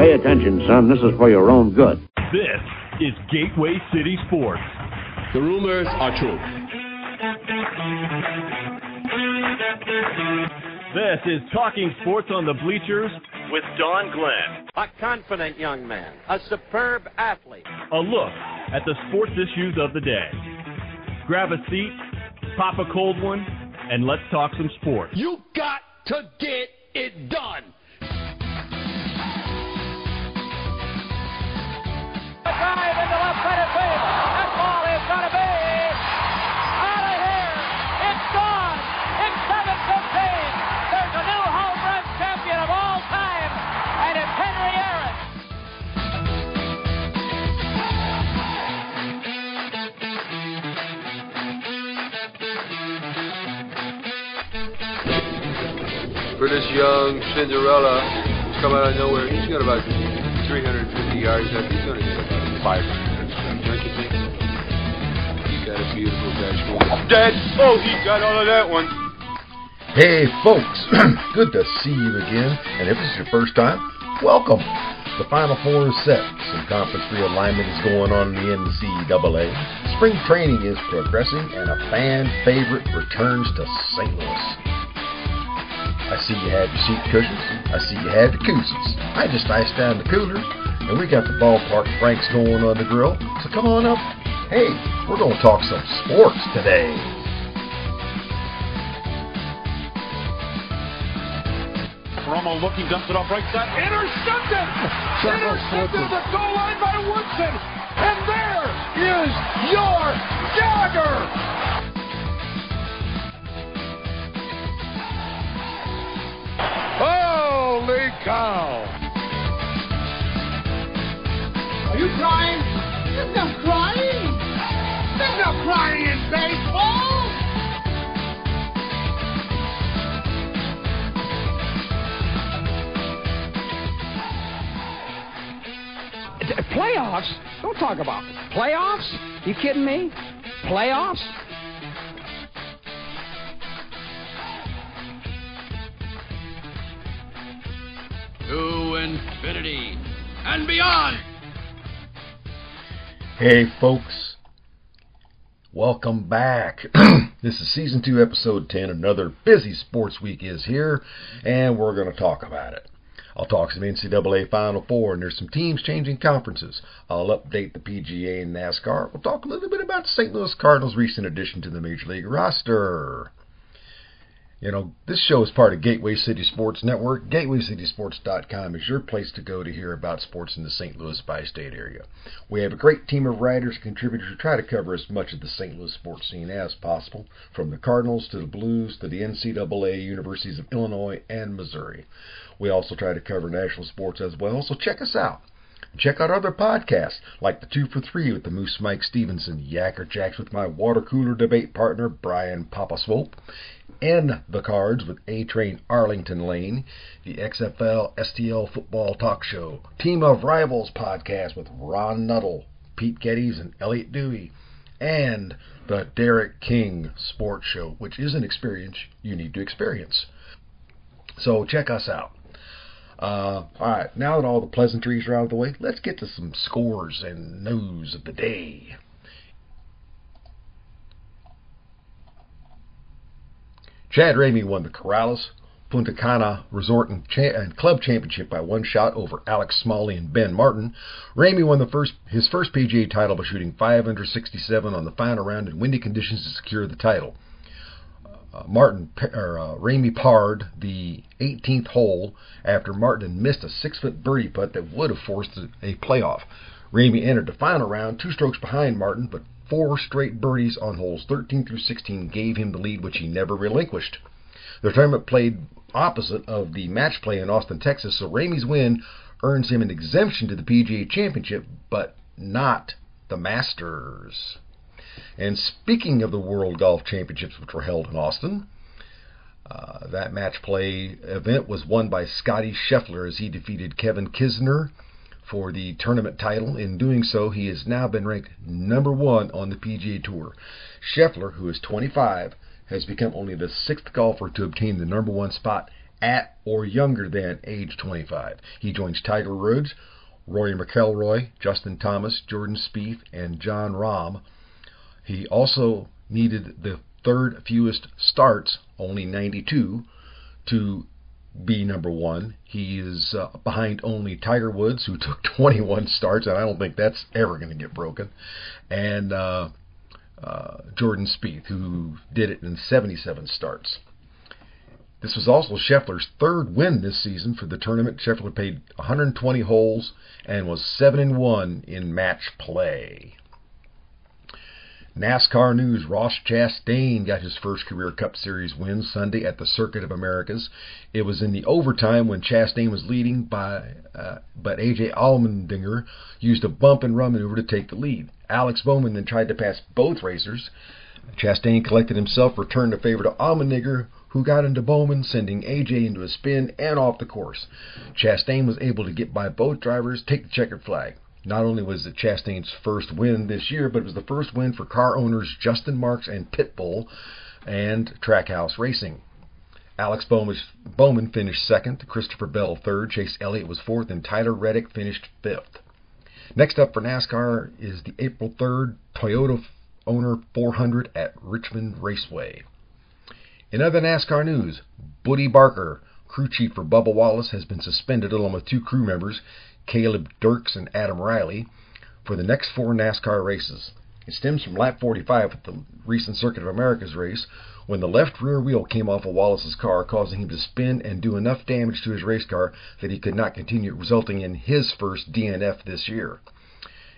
Pay attention, son. This is for your own good. This is Gateway City Sports. The rumors are true. This is Talking Sports on the Bleachers with Don Glenn. A confident young man, a superb athlete. A look at the sports issues of the day. Grab a seat, pop a cold one, and let's talk some sports. You got to get it done. A drive into left center field. That ball is going to be out of here. It's gone. It's 7-15. There's a new home run champion of all time, and it's Henry Aaron. for this young Cinderella who's come out of nowhere. He's got about 350 yards left. He's going to get about 500. You got a beautiful dashboard. Dead. Oh, he got all of that one. Hey, folks, good to see you again. And if this is your first time, welcome. The Final Four is set. Some conference realignment is going on in the NCAA. Spring training is progressing, and a fan favorite returns to St. Louis. I see you had your seat cushions. I see you had the koozies. I just iced down the coolers, and we got the ballpark franks going on the grill. So come on up. Hey, we're going to talk some sports today. Romo looking, dumps it off right side. Intercepted! Intercepted at the goal line by Woodson! And there is your Gallagher! Holy cow! You crying? There's no crying. There's no crying in baseball. Playoffs? Don't talk about playoffs. You kidding me? Playoffs? To infinity and beyond. Hey, folks. Welcome back. this is season 2, episode 10. Another busy sports week is here, and we're going to talk about it. I'll talk some NCAA Final Four, and there's some teams changing conferences. I'll update the PGA and NASCAR. We'll talk a little bit about St. Louis Cardinals' recent addition to the Major League roster. You know, this show is part of Gateway City Sports Network. GatewayCitySports.com is your place to go to hear about sports in the St. Louis bi-state area. We have a great team of writers and contributors who try to cover as much of the St. Louis sports scene as possible, from the Cardinals to the Blues to the NCAA universities of Illinois and Missouri. We also try to cover national sports as well, so check us out. Check out other podcasts like the Two for Three with the Moose Mike Stevenson, Yacker Jacks with my water cooler debate partner Brian Papa Swope, and the Cards with A Train Arlington Lane, the XFL STL Football Talk Show, Team of Rivals podcast with Ron Nuttall, Pete Geddes, and Elliot Dewey, and the Derek King Sports Show, which is an experience you need to experience. So check us out. Uh, all right, now that all the pleasantries are out of the way, let's get to some scores and news of the day. Chad Ramey won the Corales Punta Cana Resort and, cha- and, Club Championship by one shot over Alex Smalley and Ben Martin. Ramey won the first his first PGA title by shooting 5 under 67 on the final round in windy conditions to secure the title. Uh, Martin or uh, Ramey parred the 18th hole after Martin missed a six-foot birdie putt that would have forced a playoff. Ramey entered the final round two strokes behind Martin, but four straight birdies on holes 13 through 16 gave him the lead, which he never relinquished. The tournament played opposite of the match play in Austin, Texas, so Ramey's win earns him an exemption to the PGA Championship, but not the Masters. And speaking of the World Golf Championships, which were held in Austin, uh, that match play event was won by Scottie Scheffler as he defeated Kevin Kisner for the tournament title. In doing so, he has now been ranked number one on the PGA Tour. Scheffler, who is 25, has become only the sixth golfer to obtain the number one spot at or younger than age 25. He joins Tiger Woods, Rory McIlroy, Justin Thomas, Jordan Spieth, and Jon Rahm. He also needed the third fewest starts, only 92, to be number one. He is uh, behind only Tiger Woods, who took 21 starts, and I don't think that's ever going to get broken, and uh, uh, Jordan Spieth, who did it in 77 starts. This was also Scheffler's third win this season for the tournament. Scheffler played 120 holes and was 7 and 1 in match play. NASCAR news Ross Chastain got his first career Cup Series win Sunday at the Circuit of Americas. It was in the overtime when Chastain was leading by uh, but AJ Allmendinger used a bump and run maneuver to take the lead. Alex Bowman then tried to pass both racers. Chastain collected himself, returned the favor to Allmendinger, who got into Bowman, sending AJ into a spin and off the course. Chastain was able to get by both drivers, take the checkered flag. Not only was it Chastain's first win this year, but it was the first win for car owners Justin Marks and Pitbull and Trackhouse Racing. Alex Bowman finished second, Christopher Bell third, Chase Elliott was fourth, and Tyler Reddick finished fifth. Next up for NASCAR is the April 3rd Toyota Owner 400 at Richmond Raceway. In other NASCAR news, Bootie Barker, crew chief for Bubba Wallace, has been suspended along with two crew members, Caleb Dirks and Adam Riley, for the next four NASCAR races. It stems from lap 45 at the recent Circuit of Americas race when the left rear wheel came off of Wallace's car, causing him to spin and do enough damage to his race car that he could not continue, resulting in his first DNF this year.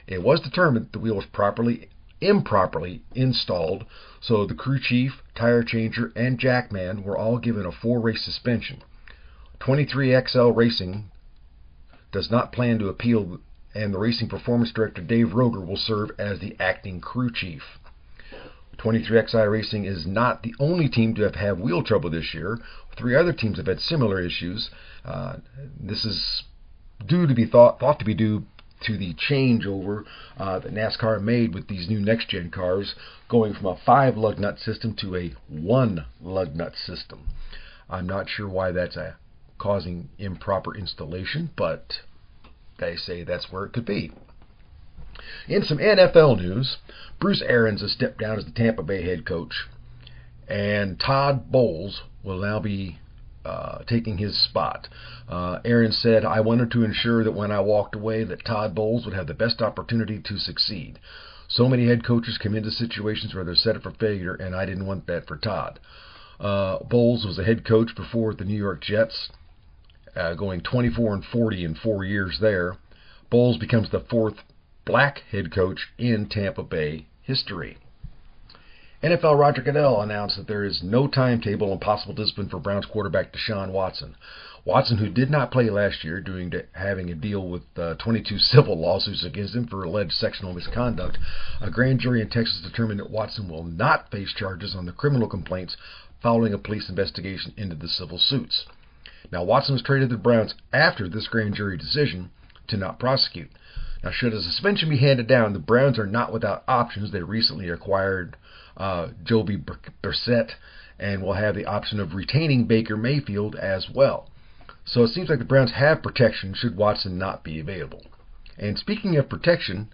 It was determined that the wheel was properly improperly installed, so the crew chief, tire changer, and jackman were all given a four race suspension. 23XL Racing does not plan to appeal, and the racing performance director Dave Roger will serve as the acting crew chief. 23XI Racing is not the only team to have had wheel trouble this year. Three other teams have had similar issues. Uh, this is due to be thought thought to be due to the changeover uh, that NASCAR made with these new next gen cars, going from a five lug nut system to a one lug nut system. I'm not sure why that's a, causing improper installation, but they say that's where it could be. In some NFL news, Bruce Arians has stepped down as the Tampa Bay head coach, and Todd Bowles will now be uh, taking his spot. Uh, Arians said, I wanted to ensure that when I walked away that Todd Bowles would have the best opportunity to succeed. So many head coaches come into situations where they're set up for failure, and I didn't want that for Todd. Uh, Bowles was a head coach before the New York Jets, uh, going 24 and 40 in four years there. Bowles becomes the fourth black head coach in Tampa Bay history. NFL Roger Goodell announced that there is no timetable on possible discipline for Browns quarterback Deshaun Watson. Watson, who did not play last year due to having a deal with uh, 22 civil lawsuits against him for alleged sexual misconduct, a grand jury in Texas determined that Watson will not face charges on the criminal complaints following a police investigation into the civil suits. Now, Watson was traded to the Browns after this grand jury decision to not prosecute. Now, should a suspension be handed down, the Browns are not without options. They recently acquired uh, Jacoby Brissett and will have the option of retaining Baker Mayfield as well. So it seems like the Browns have protection should Watson not be available. And speaking of protection,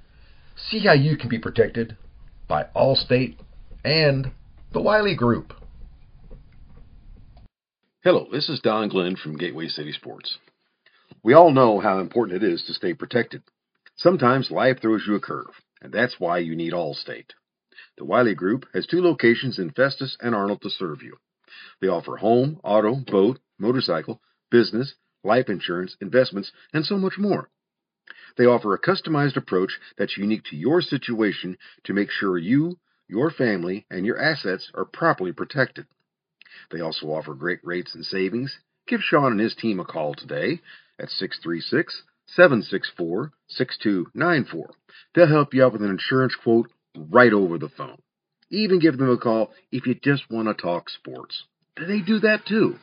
see how you can be protected by Allstate and the Wiley Group. Hello, this is Don Glenn from Gateway City Sports. We all know how important it is to stay protected. Sometimes life throws you a curve, and that's why you need Allstate. The Wiley Group has two locations in Festus and Arnold to serve you. They offer home, auto, boat, motorcycle, business, life insurance, investments, and so much more. They offer a customized approach that's unique to your situation to make sure you, your family, and your assets are properly protected. They also offer great rates and savings. Give Sean and his team a call today at 636 764 6294. They'll help you out with an insurance quote right over the phone. Even give them a call if you just want to talk sports. They do that too.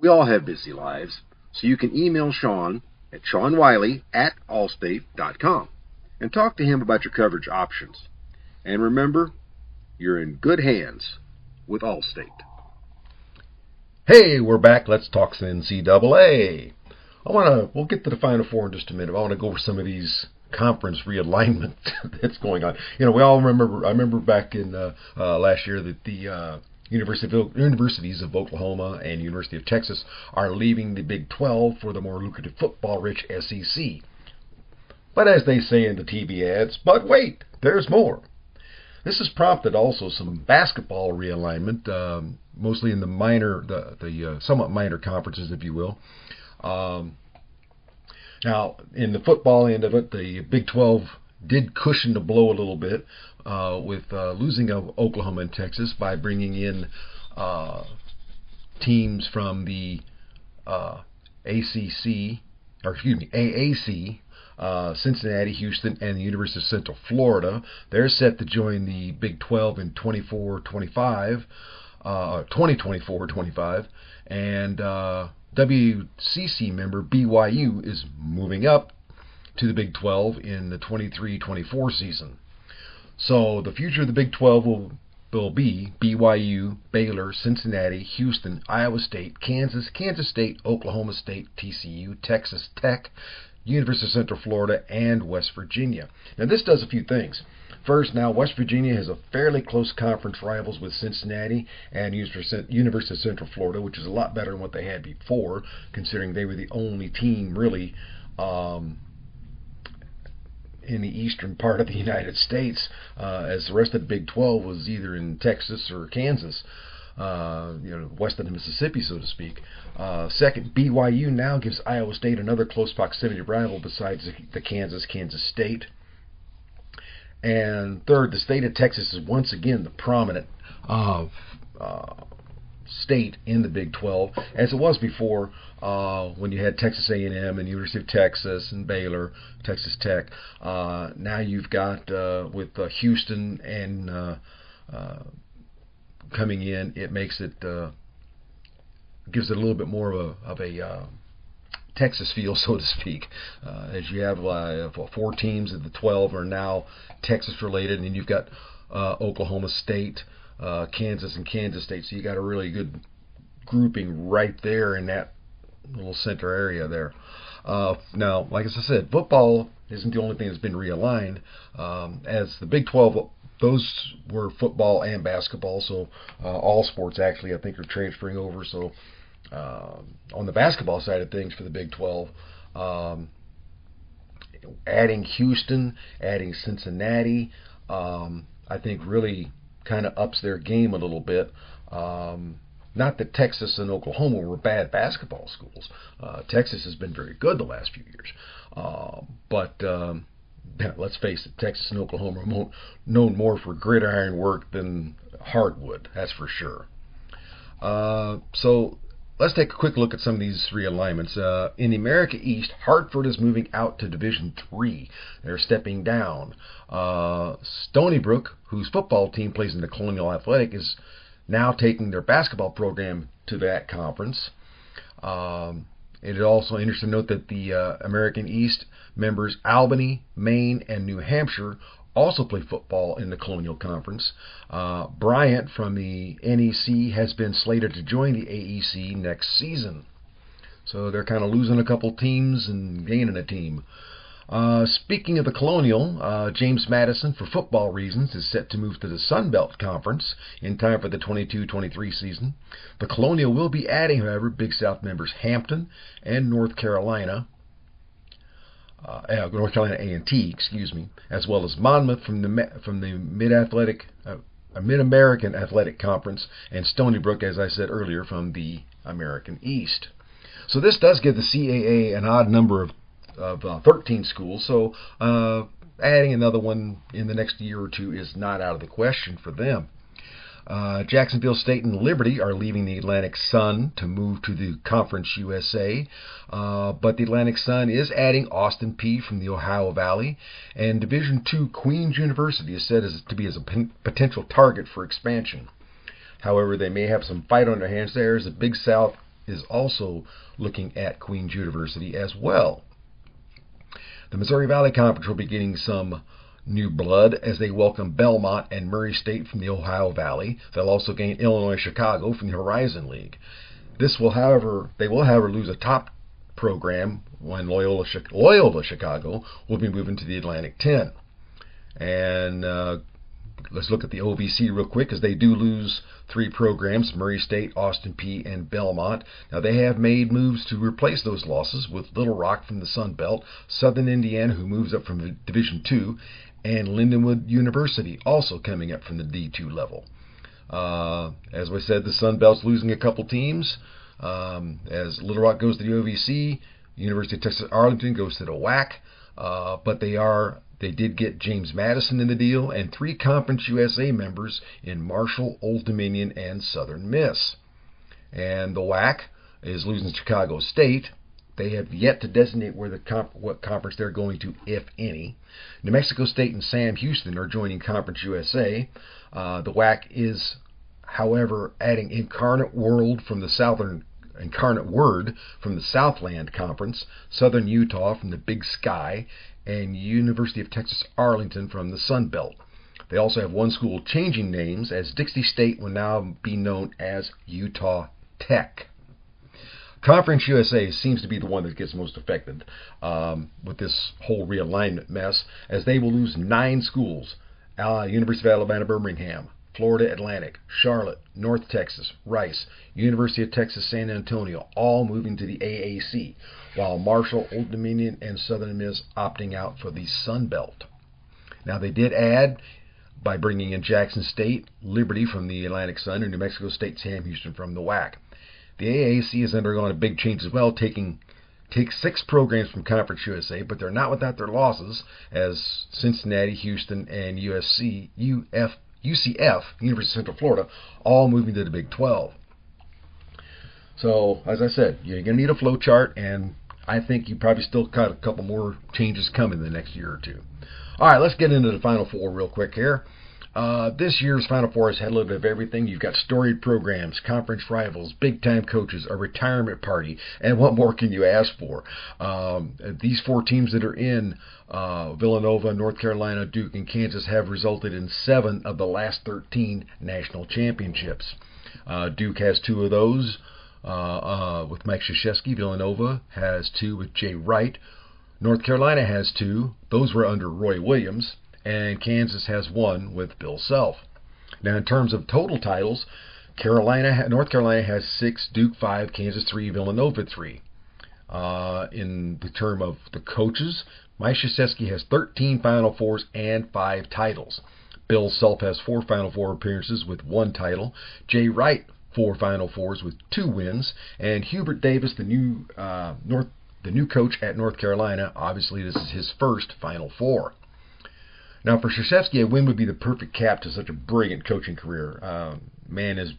We all have busy lives, so you can email Sean at seanwiley at allstate.com and talk to him about your coverage options. And remember, you're in good hands with Allstate. Hey, we're back. Let's talk some NCAA. I want to. We'll get to the Final Four in just a minute. I want to go over some of these conference realignment that's going on. You know, we all remember. I remember back in uh, uh, last year that the uh, University of, universities of Oklahoma and University of Texas are leaving the Big 12 for the more lucrative football-rich SEC. But as they say in the TV ads, but wait, there's more. This has prompted also some basketball realignment, um, mostly in the minor, the, the uh, somewhat minor conferences, if you will. Um, now, in the football end of it, the Big 12 did cushion the blow a little bit uh, with uh, losing of Oklahoma and Texas by bringing in uh, teams from the uh, ACC, or excuse me, AAC, uh, Cincinnati, Houston, and the University of Central Florida. They're set to join the Big 12 in 24-25, uh, 2024-25, and uh, WCC member BYU is moving up to the Big 12 in the 23-24 season. So the future of the Big 12 will will be BYU, Baylor, Cincinnati, Houston, Iowa State, Kansas, Kansas State, Oklahoma State, TCU, Texas Tech, University of Central Florida, and West Virginia. Now, this does a few things. First, now West Virginia has a fairly close conference rivals with Cincinnati and University of Central Florida, which is a lot better than what they had before, considering they were the only team really um, in the eastern part of the United States, uh, as the rest of the Big 12 was either in Texas or Kansas uh, you know, west of the Mississippi, so to speak. Uh, second, BYU now gives Iowa State another close proximity rival besides the, Kansas Kansas State. And third, the state of Texas is once again the prominent uh, uh, state in the Big 12, as it was before uh, when you had Texas A&M and University of Texas and Baylor, Texas Tech. Uh, now you've got uh, with uh, Houston and uh, uh, coming in, it makes it uh, gives it a little bit more of a, of a uh, Texas feel, so to speak. Uh, as you have uh, four teams of the 12 are now Texas related, and you've got uh, Oklahoma State, uh, Kansas, and Kansas State. So you got a really good grouping right there in that little center area there. Uh, now, like as I said, football isn't the only thing that's been realigned. Um, as the Big 12 those were football and basketball. So uh, all sports actually, I think, are transferring over. So uh, on the basketball side of things for the Big 12, um, adding Houston, adding Cincinnati, um, I think really kind of ups their game a little bit. Um, not that Texas and Oklahoma were bad basketball schools. Uh, Texas has been very good the last few years, uh, but um, let's face it, Texas and Oklahoma are known more for gridiron work than hardwood. That's for sure. Uh, so let's take a quick look at some of these realignments. Uh, in the America East, Hartford is moving out to Division Three. They're stepping down. Uh, Stony Brook, whose football team plays in the Colonial Athletic, is now taking their basketball program to that conference. Um, it is also interesting to note that the uh, American East members Albany, Maine, and New Hampshire also play football in the Colonial Conference. Uh, Bryant from the NEC has been slated to join the AEC next season. So they're kind of losing a couple teams and gaining a team. Uh, speaking of the Colonial, uh, James Madison, for football reasons, is set to move to the Sun Belt Conference in time for the 22-23 season. The Colonial will be adding, however, Big South members Hampton and North Carolina, uh, uh North Carolina A&T, excuse me, as well as Monmouth from the from the Mid Athletic, uh, Mid American Athletic Conference, and Stony Brook, as I said earlier, from the American East. So this does give the CAA an odd number of of uh, 13 schools. So uh, adding another one in the next year or two is not out of the question for them. Uh, Jacksonville State and Liberty are leaving the Atlantic Sun to move to the Conference USA, uh, but the Atlantic Sun is adding Austin Peay from the Ohio Valley, and Division II Queens University is said as, to be as a potential target for expansion. However, they may have some fight on their hands there, as the Big South is also looking at Queens University as well. The Missouri Valley Conference will be getting some new blood as they welcome Belmont and Murray State from the Ohio Valley. They'll also gain Illinois Chicago from the Horizon League. This will, however, they will, however, lose a top program when Loyola, Loyola Chicago will be moving to the Atlantic 10. And uh, let's look at the OVC real quick, as they do lose three programs Murray State, Austin Peay, and Belmont. Now, they have made moves to replace those losses with Little Rock from the Sun Belt, Southern Indiana, who moves up from Division Two, and Lindenwood University, also coming up from the D2 level. Uh, as we said, the Sun Belt's losing a couple teams. Um, as Little Rock goes to the OVC, University of Texas Arlington goes to the WAC, uh, but they are they did get James Madison in the deal and three Conference USA members in Marshall, Old Dominion, and Southern Miss. And the WAC is losing Chicago State. They have yet to designate where the comp- what conference they're going to, if any. New Mexico State and Sam Houston are joining Conference USA. Uh, the WAC is, however, adding Incarnate World from the Southern Incarnate Word from the Southland Conference, Southern Utah from the Big Sky, and University of Texas Arlington from the Sun Belt. They also have one school changing names, as Dixie State will now be known as Utah Tech. Conference USA seems to be the one that gets most affected um, with this whole realignment mess, as they will lose nine schools uh, University of Alabama Birmingham, Florida Atlantic, Charlotte, North Texas, Rice, University of Texas San Antonio, all moving to the AAC, while Marshall, Old Dominion, and Southern Miss opting out for the Sun Belt. Now they did add by bringing in Jackson State, Liberty from the Atlantic Sun, and New Mexico State Sam Houston from the WAC. The AAC has undergone a big change as well, taking take six programs from Conference USA, but they're not without their losses, as Cincinnati, Houston, and USC, UF, UCF, University of Central Florida, all moving to the Big 12. So, as I said, you're going to need a flow chart, and I think you probably still got a couple more changes coming in the next year or two. All right, let's get into the Final Four real quick here. Uh, this year's Final Four has had a little bit of everything. You've got storied programs, conference rivals, big time coaches, a retirement party, and what more can you ask for? Um, these four teams that are in uh, Villanova, North Carolina, Duke, and Kansas have resulted in seven of the last 13 national championships. Uh, Duke has two of those uh, uh, with Mike Krzyzewski. Villanova has two with Jay Wright. North Carolina has two. Those were under Roy Williams and Kansas has one with Bill Self. Now, in terms of total titles, Carolina, North Carolina has six, Duke five, Kansas three, Villanova three. Uh, in the term of the coaches, Mike Krzyzewski has 13 Final Fours and five titles. Bill Self has four Final Four appearances with one title. Jay Wright four Final Fours with two wins, and Hubert Davis, the new uh, North, the new coach at North Carolina, obviously this is his first Final Four. Now, for Krzyzewski, a win would be the perfect cap to such a brilliant coaching career. Uh, man has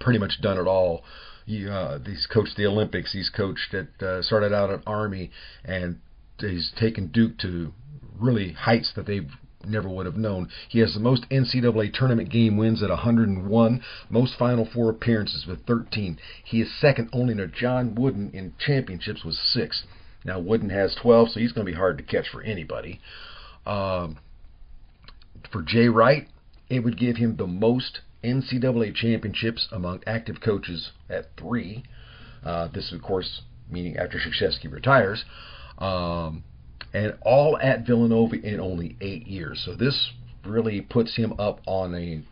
pretty much done it all. He, uh, he's coached the Olympics. He's coached at uh, started out at Army, and he's taken Duke to really heights that they never would have known. He has the most NCAA tournament game wins at 101, most Final Four appearances with 13. He is second only to John Wooden in championships with six. Now Wooden has 12, so he's going to be hard to catch for anybody. Um, for Jay Wright, it would give him the most NCAA championships among active coaches at three. Uh, this, of course, meaning after Krzyzewski retires. Um, and all at Villanova in only eight years. So this really puts him up on a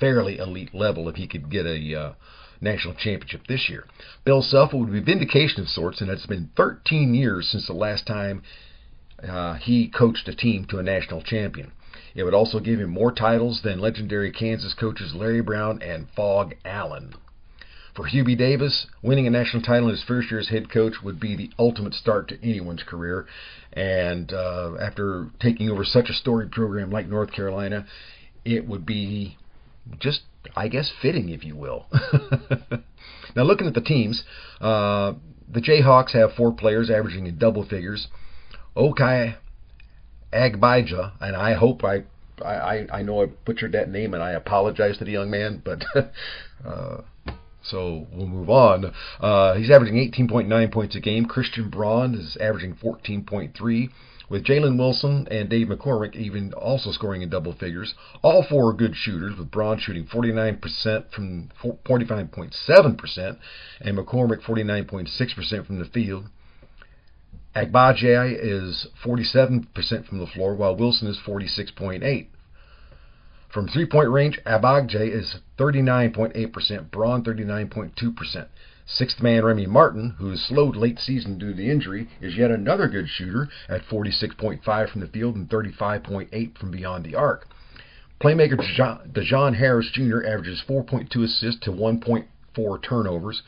fairly elite level if he could get a uh, national championship this year. Bill Self would be vindication of sorts, and it's been 13 years since the last time uh, he coached a team to a national champion. It would also give him more titles than legendary Kansas coaches Larry Brown and Phog Allen. For Hubie Davis, winning a national title in his first year as head coach would be the ultimate start to anyone's career. And uh, after taking over such a storied program like North Carolina, it would be just, I guess, fitting, if you will. now, looking at the teams, uh, the Jayhawks have four players averaging in double figures. Ochai Agbaja, and I hope I, I, I know I butchered that name, and I apologize to the young man, but uh, So we'll move on. Uh, he's averaging 18.9 points a game. Christian Braun is averaging 14.3 with Jalen Wilson and Dave McCormack even also scoring in double figures. All four are good shooters, with Braun shooting 49% from 45.7% and McCormack 49.6% from the field. Agbaje is 47% from the floor, while Wilson is 46.8. From three-point range, Agbaje is 39.8%, Braun 39.2%. Sixth man Remy Martin, who is slowed late season due to the injury, is yet another good shooter at 46.5 from the field and 35.8 from beyond the arc. Playmaker Dajuan Harris Jr. averages 4.2 assists to 1.4 turnovers.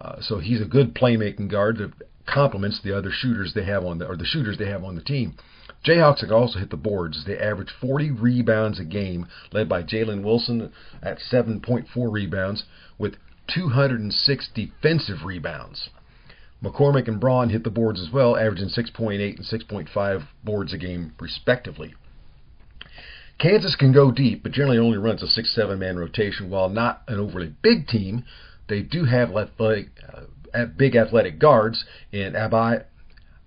Uh, so he's a good playmaking guard complements the other shooters they have on the or the shooters they have on the team. Jayhawks have also hit the boards. They average 40 rebounds a game, led by Jalen Wilson at 7.4 rebounds, with 206 defensive rebounds. McCormack and Braun hit the boards as well, averaging 6.8 and 6.5 boards a game, respectively. Kansas can go deep, but generally only runs a 6 7 man rotation. While not an overly big team, they do have athletic, uh, big athletic guards in Abai,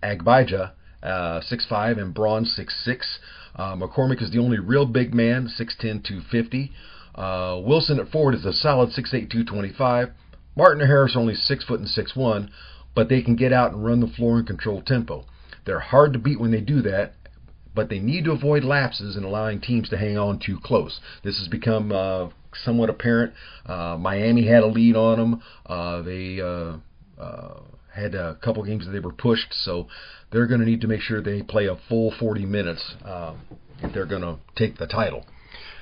Agbaja, uh, 6'5, and Braun, 6'6. Uh, McCormack is the only real big man, 6'10, 250. Uh, Wilson at forward is a solid 6'8", 225. Martin and Harris are only 6 foot and 6'1", but they can get out and run the floor and control tempo. They're hard to beat when they do that, but they need to avoid lapses and allowing teams to hang on too close. This has become uh, somewhat apparent. Uh, Miami had a lead on them. Uh, they uh, had a couple games that they were pushed, so they're going to need to make sure they play a full 40 minutes uh, if they're going to take the title.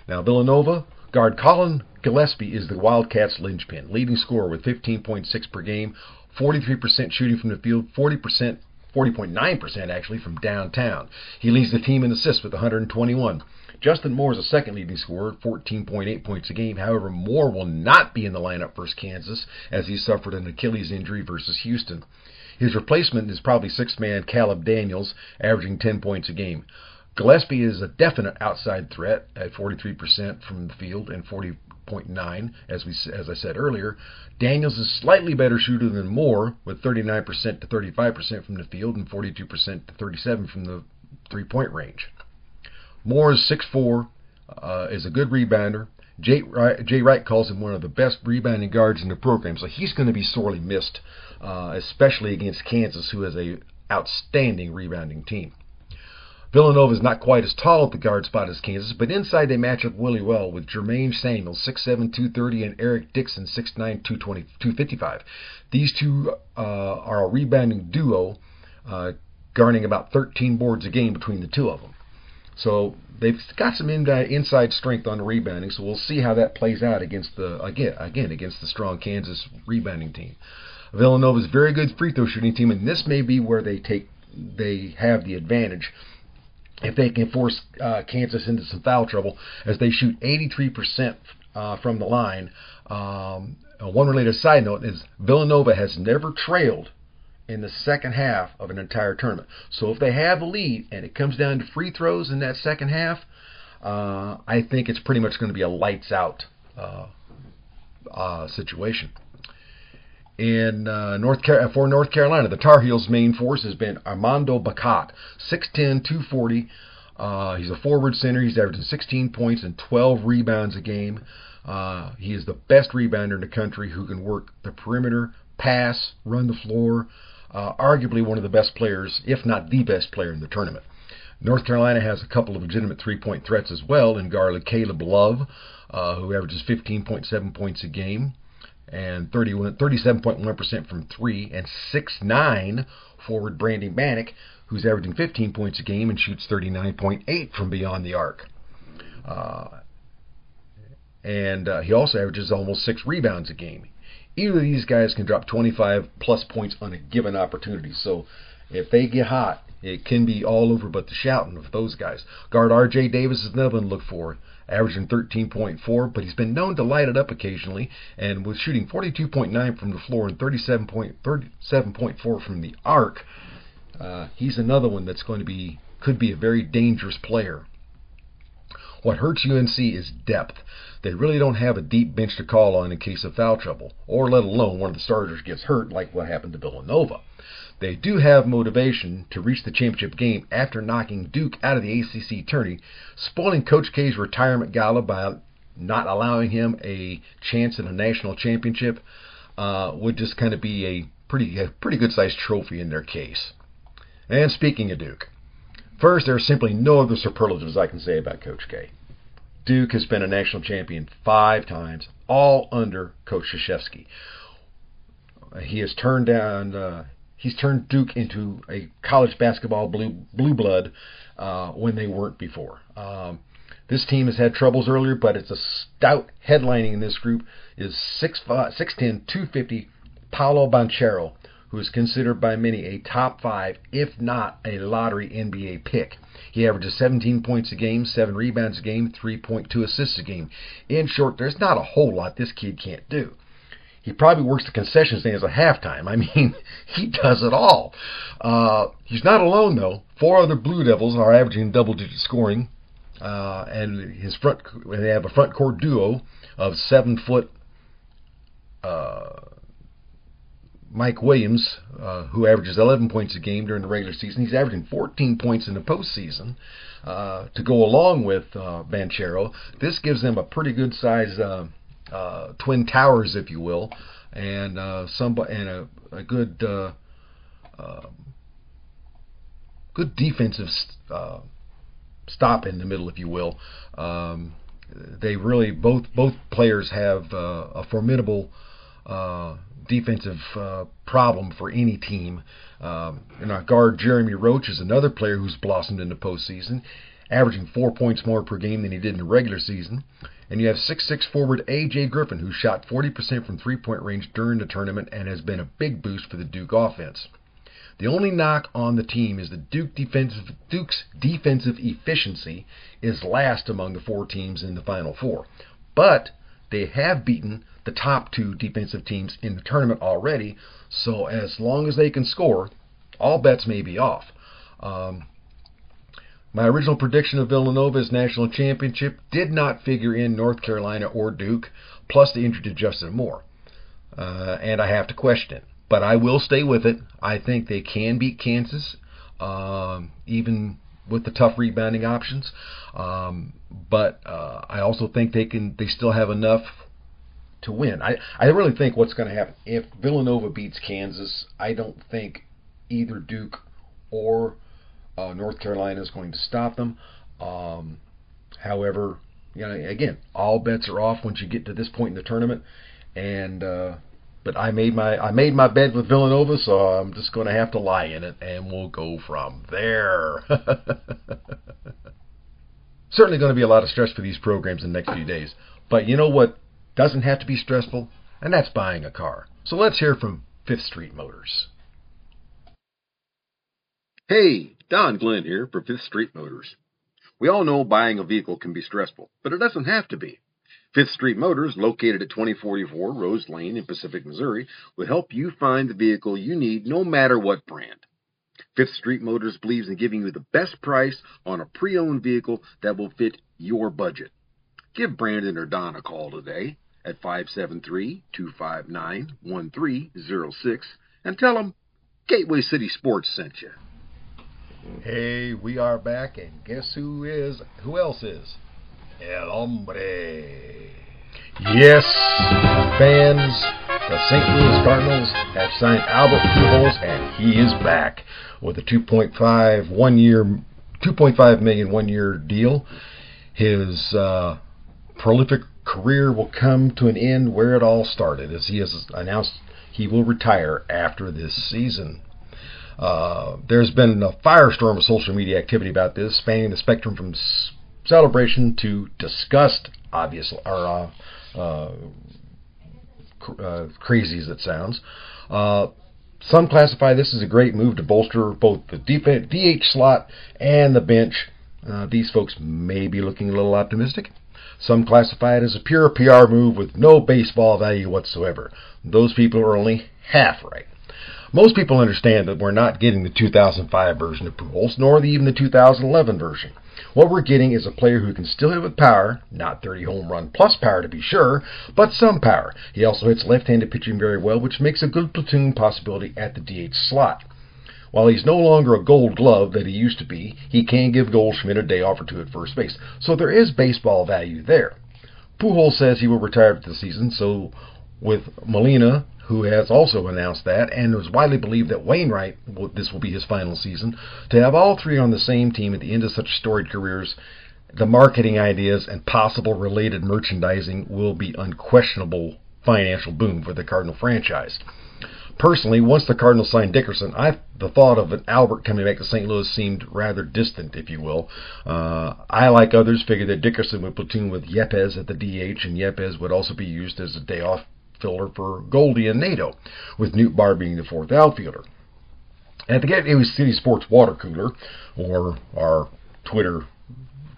Now Villanova Guard Collin Gillespie is the Wildcats' linchpin, leading scorer with 15.6 per game, 43% shooting from the field, 40%, 40.9% actually from downtown. He leads the team in assists with 121. Justin Moore is the second leading scorer, 14.8 points a game. However, Moore will not be in the lineup versus Kansas as he suffered an Achilles injury versus Houston. His replacement is probably sixth man Caleb Daniels, averaging 10 points a game. Gillespie is a definite outside threat at 43% from the field and 40.9 as we as I said earlier. Daniels is slightly better shooter than Moore with 39% to 35% from the field and 42% to 37 from the three-point range. Moore is 6'4, uh, is a good rebounder. Jay Wright, Jay Wright calls him one of the best rebounding guards in the program, so he's going to be sorely missed, uh, especially against Kansas, who has a outstanding rebounding team. Villanova is not quite as tall at the guard spot as Kansas, but inside they match up really well with Jermaine Samuels, 6'7", 230, and Eric Dixon, 6'9", 220, 255. These two uh, are a rebounding duo, uh, garnering about 13 boards a game between the two of them. So they've got some inside strength on the rebounding, so we'll see how that plays out against the again again against the strong Kansas rebounding team. Villanova's very good free throw shooting team, and this may be where they take they have the advantage if they can force uh, Kansas into some foul trouble, as they shoot 83% uh, from the line. Um, one related side note is Villanova has never trailed in the second half of an entire tournament. So if they have a lead and it comes down to free throws in that second half, uh, I think it's pretty much going to be a lights out uh, uh, situation in uh, North Car- for North Carolina. The Tar Heels' main force has been Armando Bacot, 6'10", 240. Uh, he's a forward center. He's averaging 16 points and 12 rebounds a game. Uh, he is the best rebounder in the country who can work the perimeter, pass, run the floor. Uh, arguably one of the best players, if not the best player in the tournament. North Carolina has a couple of legitimate three-point threats as well in Garland Caleb Love, uh, who averages 15.7 points a game and 37.1% from three, and 6'9 forward Brandon Bannock, who's averaging 15 points a game and shoots 39.8 from beyond the arc. Uh, and uh, he also averages almost six rebounds a game. Either of these guys can drop 25 plus points on a given opportunity. So if they get hot, it can be all over but the shouting of those guys. Guard R.J. Davis is another one to look for averaging 13.4, but he's been known to light it up occasionally, and with shooting 42.9 from the floor and 37.37.4 from the arc, uh, he's another one that's going to be could be a very dangerous player. What hurts UNC is depth. They really don't have a deep bench to call on in case of foul trouble, or let alone one of the starters gets hurt like what happened to Villanova. They do have motivation to reach the championship game after knocking Duke out of the ACC tourney, spoiling Coach K's retirement gala by not allowing him a chance at a national championship uh, would just kind of be a pretty a pretty good sized trophy in their case. And speaking of Duke, first there are simply no other superlatives I can say about Coach K. Duke has been a national champion five times, all under Coach Krzyzewski. He has turned down. Uh, he's turned Duke into a college basketball blue blue blood uh, when they weren't before. Um, this team has had troubles earlier, but it's a stout headlining in this group is 6'10", 250 Paolo Banchero, who is considered by many a top five, if not a lottery NBA pick. He averages 17 points a game, 7 rebounds a game, 3.2 assists a game. In short, there's not a whole lot this kid can't do. He probably works the concession stands at halftime. I mean, he does it all. Uh, he's not alone, though. Four other Blue Devils are averaging double digit scoring. Uh, and his front, they have a front court duo of seven foot uh, Mike Williams, uh, who averages 11 points a game during the regular season. He's averaging 14 points in the postseason. Uh, to go along with uh, Banchero, this gives them a pretty good size uh, uh, twin towers, if you will, and uh, some and a, a good uh, good defensive uh, stop in the middle, if you will. Um, they really both both players have a formidable defensive uh, problem for any team. Um, and our guard Jeremy Roach is another player who's blossomed in the postseason, averaging four points more per game than he did in the regular season. And you have 6'6 forward A.J. Griffin, who shot 40% from three point range during the tournament and has been a big boost for the Duke offense. The only knock on the team is that Duke defensive, Duke's defensive efficiency is last among the four teams in the Final Four. But they have beaten the top two defensive teams in the tournament already, so as long as they can score, all bets may be off. Um, my original prediction of Villanova's national championship did not figure in North Carolina or Duke, plus the injury to Justin Moore. Uh, and I have to question it. But I will stay with it. I think they can beat Kansas, um, even with the tough rebounding options. Um, but uh, I also think they can. They still have enough to win. I I really think what's going to happen if Villanova beats Kansas. I don't think either Duke or uh, North Carolina is going to stop them. Um, however, you know, again, all bets are off once you get to this point in the tournament, and uh, but I made my I made my bed with Villanova, so I'm just going to have to lie in it, and we'll go from there. Certainly going to be a lot of stress for these programs in the next few days. But you know what doesn't have to be stressful? And that's buying a car. So let's hear from Fifth Street Motors. Hey, Don Glenn here for Fifth Street Motors. We all know buying a vehicle can be stressful, but it doesn't have to be. Fifth Street Motors, located at 2044 Rose Lane in Pacific, Missouri, will help you find the vehicle you need no matter what brand. Fifth Street Motors believes in giving you the best price on a pre-owned vehicle that will fit your budget. Give Brandon or Don a call today at 573-259-1306 and tell them Gateway City Sports sent you. Hey, we are back, and guess who is? Who else is? El Hombre. Yes, fans, the St. Louis Cardinals have signed Albert Pujols, and he is back with a 2.5 one year, 2.5 million one year deal. His uh, prolific career will come to an end where it all started, as he has announced he will retire after this season. Uh, there's been a firestorm of social media activity about this, spanning the spectrum from celebration to disgust, obviously, or uh, uh, cr- uh, crazy as it sounds. Uh, some classify this as a great move to bolster both the DH slot and the bench. Uh, these folks may be looking a little optimistic. Some classify it as a pure PR move with no baseball value whatsoever. Those people are only half right. Most people understand that we're not getting the 2005 version of Pujols, nor even the 2011 version. What we're getting is a player who can still hit with power, not 30 home run plus power to be sure, but some power. He also hits left-handed pitching very well, which makes a good platoon possibility at the DH slot. While he's no longer a gold glove that he used to be, he can give Goldschmidt a day off or two at first base. So there is baseball value there. Pujols says he will retire after the season, so with Molina, who has also announced that, and it was widely believed that Wainwright, this will be his final season, to have all three on the same team at the end of such storied careers, the marketing ideas and possible related merchandising will be unquestionable financial boom for the Cardinal franchise. Personally, once the Cardinals signed Dickerson, I the thought of an Albert coming back to St. Louis seemed rather distant, if you will. Uh, I, like others, figured that Dickerson would platoon with Yepez at the DH, and Yepez would also be used as a day off filler for Goldie and Nado, with Nootbaar being the fourth outfielder. At the Gateway City Sports water cooler, or our Twitter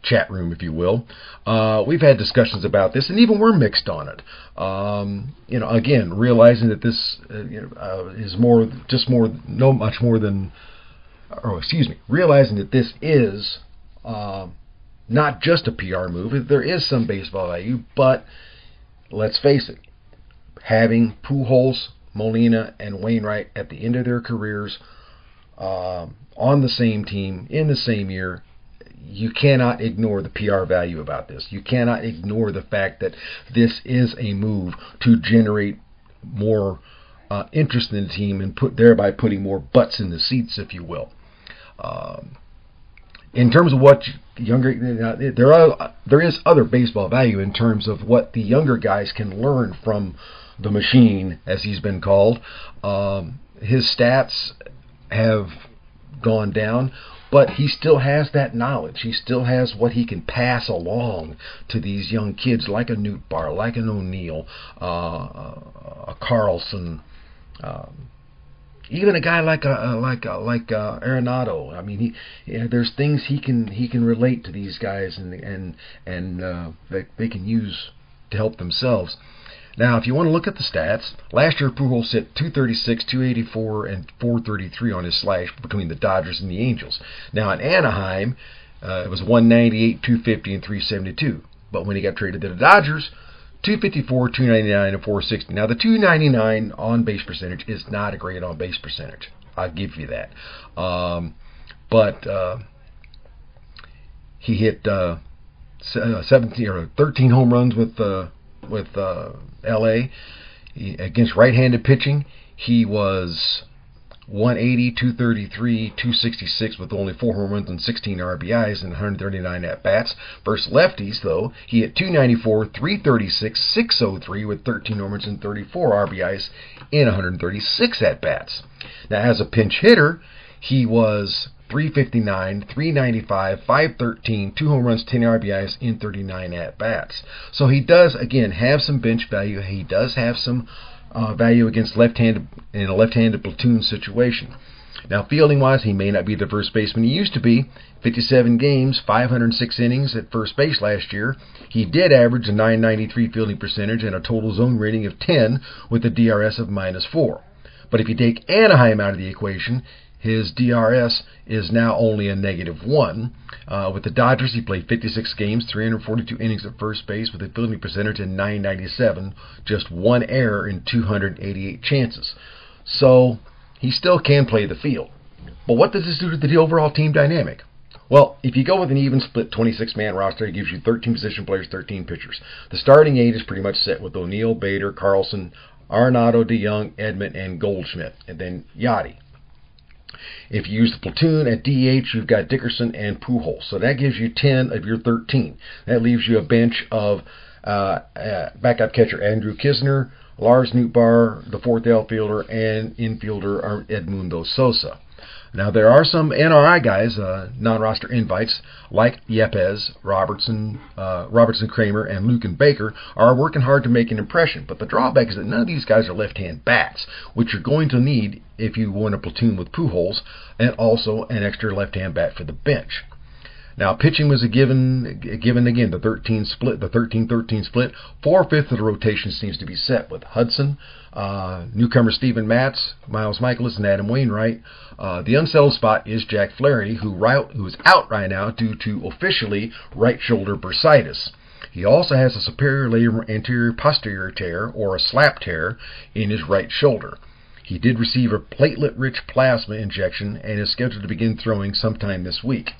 chat room, if you will. Uh, we've had discussions about this, and even we're mixed on it. Um, you know, again, realizing that this uh, you know, uh, is more, just more, no much more than, or excuse me, realizing that this is uh, not just a PR move. There is some baseball value, but let's face it, having Pujols, Molina, and Wainwright at the end of their careers uh, on the same team in the same year you cannot ignore the PR value about this. You cannot ignore the fact that this is a move to generate more uh, interest in the team and put thereby putting more butts in the seats, if you will. Um, in terms of what younger there are there is other baseball value in terms of what the younger guys can learn from the machine, as he's been called. Um, his stats have gone down but he still has that knowledge. He still has what he can pass along to these young kids, like a Nootbaar, like an O'Neill, uh, a Carlson, um, even a guy like a like a, like a Arenado. I mean, he yeah, there's things he can he can relate to these guys and and and uh, that they can use to help themselves. Now, if you want to look at the stats, last year Pujols hit 236, 284, and 433 on his slash between the Dodgers and the Angels. Now, in Anaheim, uh, it was 198, 250, and 372. But when he got traded to the Dodgers, 254, 299, and 460. Now, the 299 on base percentage is not a great on base percentage. I'll give you that. Um, but uh, he hit uh, uh 17 or 13 home runs with uh, with uh, L.A. Against right-handed pitching. He was 180, 233, 266 with only four home runs and 16 RBIs and 139 at bats. Versus lefties, though, he hit 294, 336, 603 with 13 home runs and 34 RBIs in 136 at bats. Now, as a pinch hitter, he was 359, 395, 513, two home runs, 10 RBIs in 39 at bats. So he does again have some bench value. He does have some uh, value against left-handed in a left-handed platoon situation. Now, fielding wise, he may not be the first baseman he used to be. 57 games, 506 innings at first base last year. He did average a 993 fielding percentage and a total zone rating of 10 with a DRS of minus 4. But if you take Anaheim out of the equation, his DRS is now only a negative one. Uh, with the Dodgers, he played 56 games, 342 innings at first base with a fielding percentage of 997, just one error in 288 chances. So he still can play the field. But what does this do to the overall team dynamic? Well, if you go with an even split 26 man roster, it gives you 13 position players, 13 pitchers. The starting eight is pretty much set with O'Neill, Bader, Carlson, Arenado, DeJong, Edman, and Goldschmidt, and then Yadi. If you use the platoon at DH, you've got Dickerson and Pujols. So that gives you 10 of your 13. That leaves you a bench of uh, uh, backup catcher Andrew Knizner, Lars Nootbaar, the fourth outfielder, and infielder Edmundo Sosa. Now there are some NRI guys, uh, non-roster invites like Yepez, Robertson, uh, Robertson, Kramer, and Luken Baker are working hard to make an impression. But the drawback is that none of these guys are left-hand bats, which you're going to need if you want a platoon with Pujols, and also an extra left-hand bat for the bench. Now, pitching was a given, given again, the 13 split, the 13-13 split. Four-fifths of the rotation seems to be set with Hudson, uh, newcomer Stephen Matz, Miles Mikolas, and Adam Wainwright. Uh, the unsettled spot is Jack Flaherty, who, right, who is out right now due to officially right shoulder bursitis. He also has a superior layer anterior posterior tear, or a slap tear, in his right shoulder. He did receive a platelet rich plasma injection and is scheduled to begin throwing sometime this week.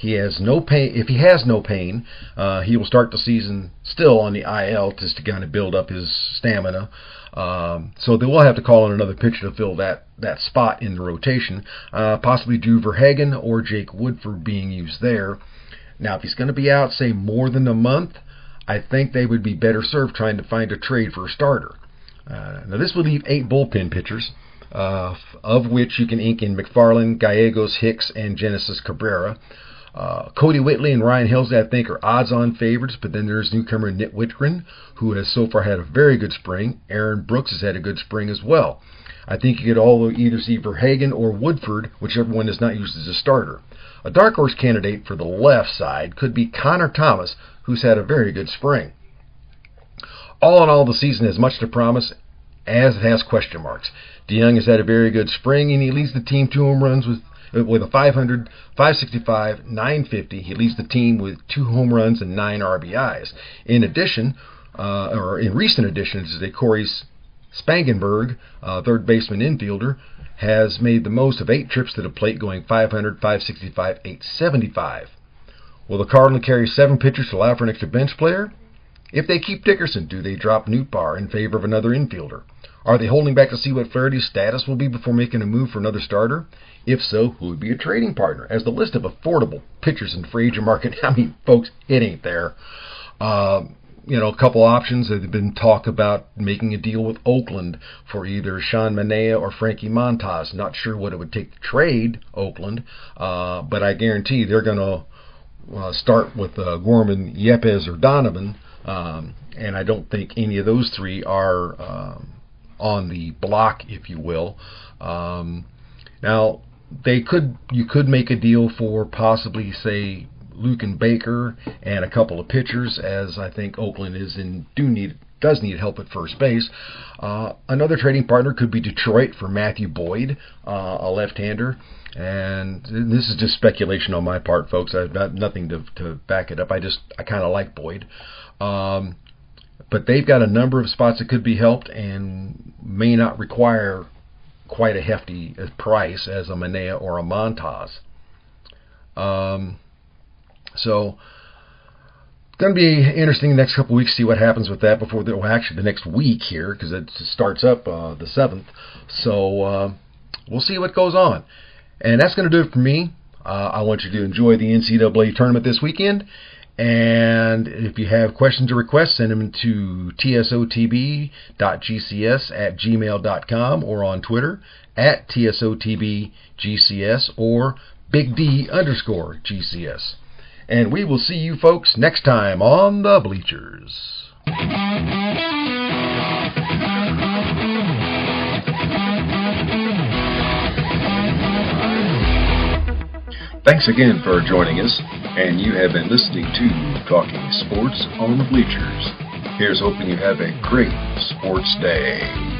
He has no pain. If he has no pain, uh, he will start the season still on the IL just to kind of build up his stamina. Um, so they will have to call on another pitcher to fill that that spot in the rotation. Uh, possibly Drew Verhagen or Jake Woodford being used there. Now, if he's going to be out, say more than a month, I think they would be better served trying to find a trade for a starter. Uh, now, this would leave eight bullpen pitchers. Uh, of which you can ink in McFarland, Gallegos, Hicks, and Genesis Cabrera. Uh, Kodi Whitley and Ryan Helsley, I think, are odds-on favorites, but then there's newcomer Nick Wittgren, who has so far had a very good spring. Aaron Brooks has had a good spring as well. I think you could all either see Verhagen or Woodford, whichever one is not used as a starter. A dark horse candidate for the left side could be Connor Thomas, who's had a very good spring. All in all, the season has much to promise, as it has question marks. DeJong has had a very good spring, and he leads the team two home runs with with a 500, 565, 950. He leads the team with two home runs and nine RBIs. In addition, uh, or in recent additions, today, Cory Spangenberg, uh, third baseman infielder, has made the most of eight trips to the plate, going 500, 565, 875. Will the Cardinals carry seven pitchers to allow for an extra bench player? If they keep Dickerson, do they drop Nootbaar in favor of another infielder? Are they holding back to see what Flaherty's status will be before making a move for another starter? If so, who would be a trading partner? As the list of affordable pitchers in free agent market, I mean, folks, it ain't there. Uh, you know, a couple options. There's been talk about making a deal with Oakland for either Sean Manaea or Frankie Montas. Not sure what it would take to trade Oakland, uh, but I guarantee they're going to uh, start with uh, Gorman, Yepez, or Donovan. Um, and I don't think any of those three are um, on the block, if you will. Um, now, they could you could make a deal for possibly say Luken Baker and a couple of pitchers, as I think Oakland is in do need does need help at first base. Uh, another trading partner could be Detroit for Matthew Boyd, uh, a left-hander. And this is just speculation on my part, folks. I've got nothing to, to back it up. I just I kind of like Boyd. Um, but they've got a number of spots that could be helped and may not require quite a hefty price as a Manaea or a Montas. Um, so it's going to be interesting the next couple weeks to see what happens with that before the well, actually the next week here because it starts up uh, the seventh. So uh, we'll see what goes on, and that's going to do it for me. Uh, I want you to enjoy the NCAA tournament this weekend. And if you have questions or requests, send them to tsotb.gcs at gmail.com or on Twitter at tsotbgcs or big D underscore GCS. And we will see you folks next time on the Bleachers. Thanks again for joining us, and you have been listening to Talking Sports on the Bleachers. Here's hoping you have a great sports day.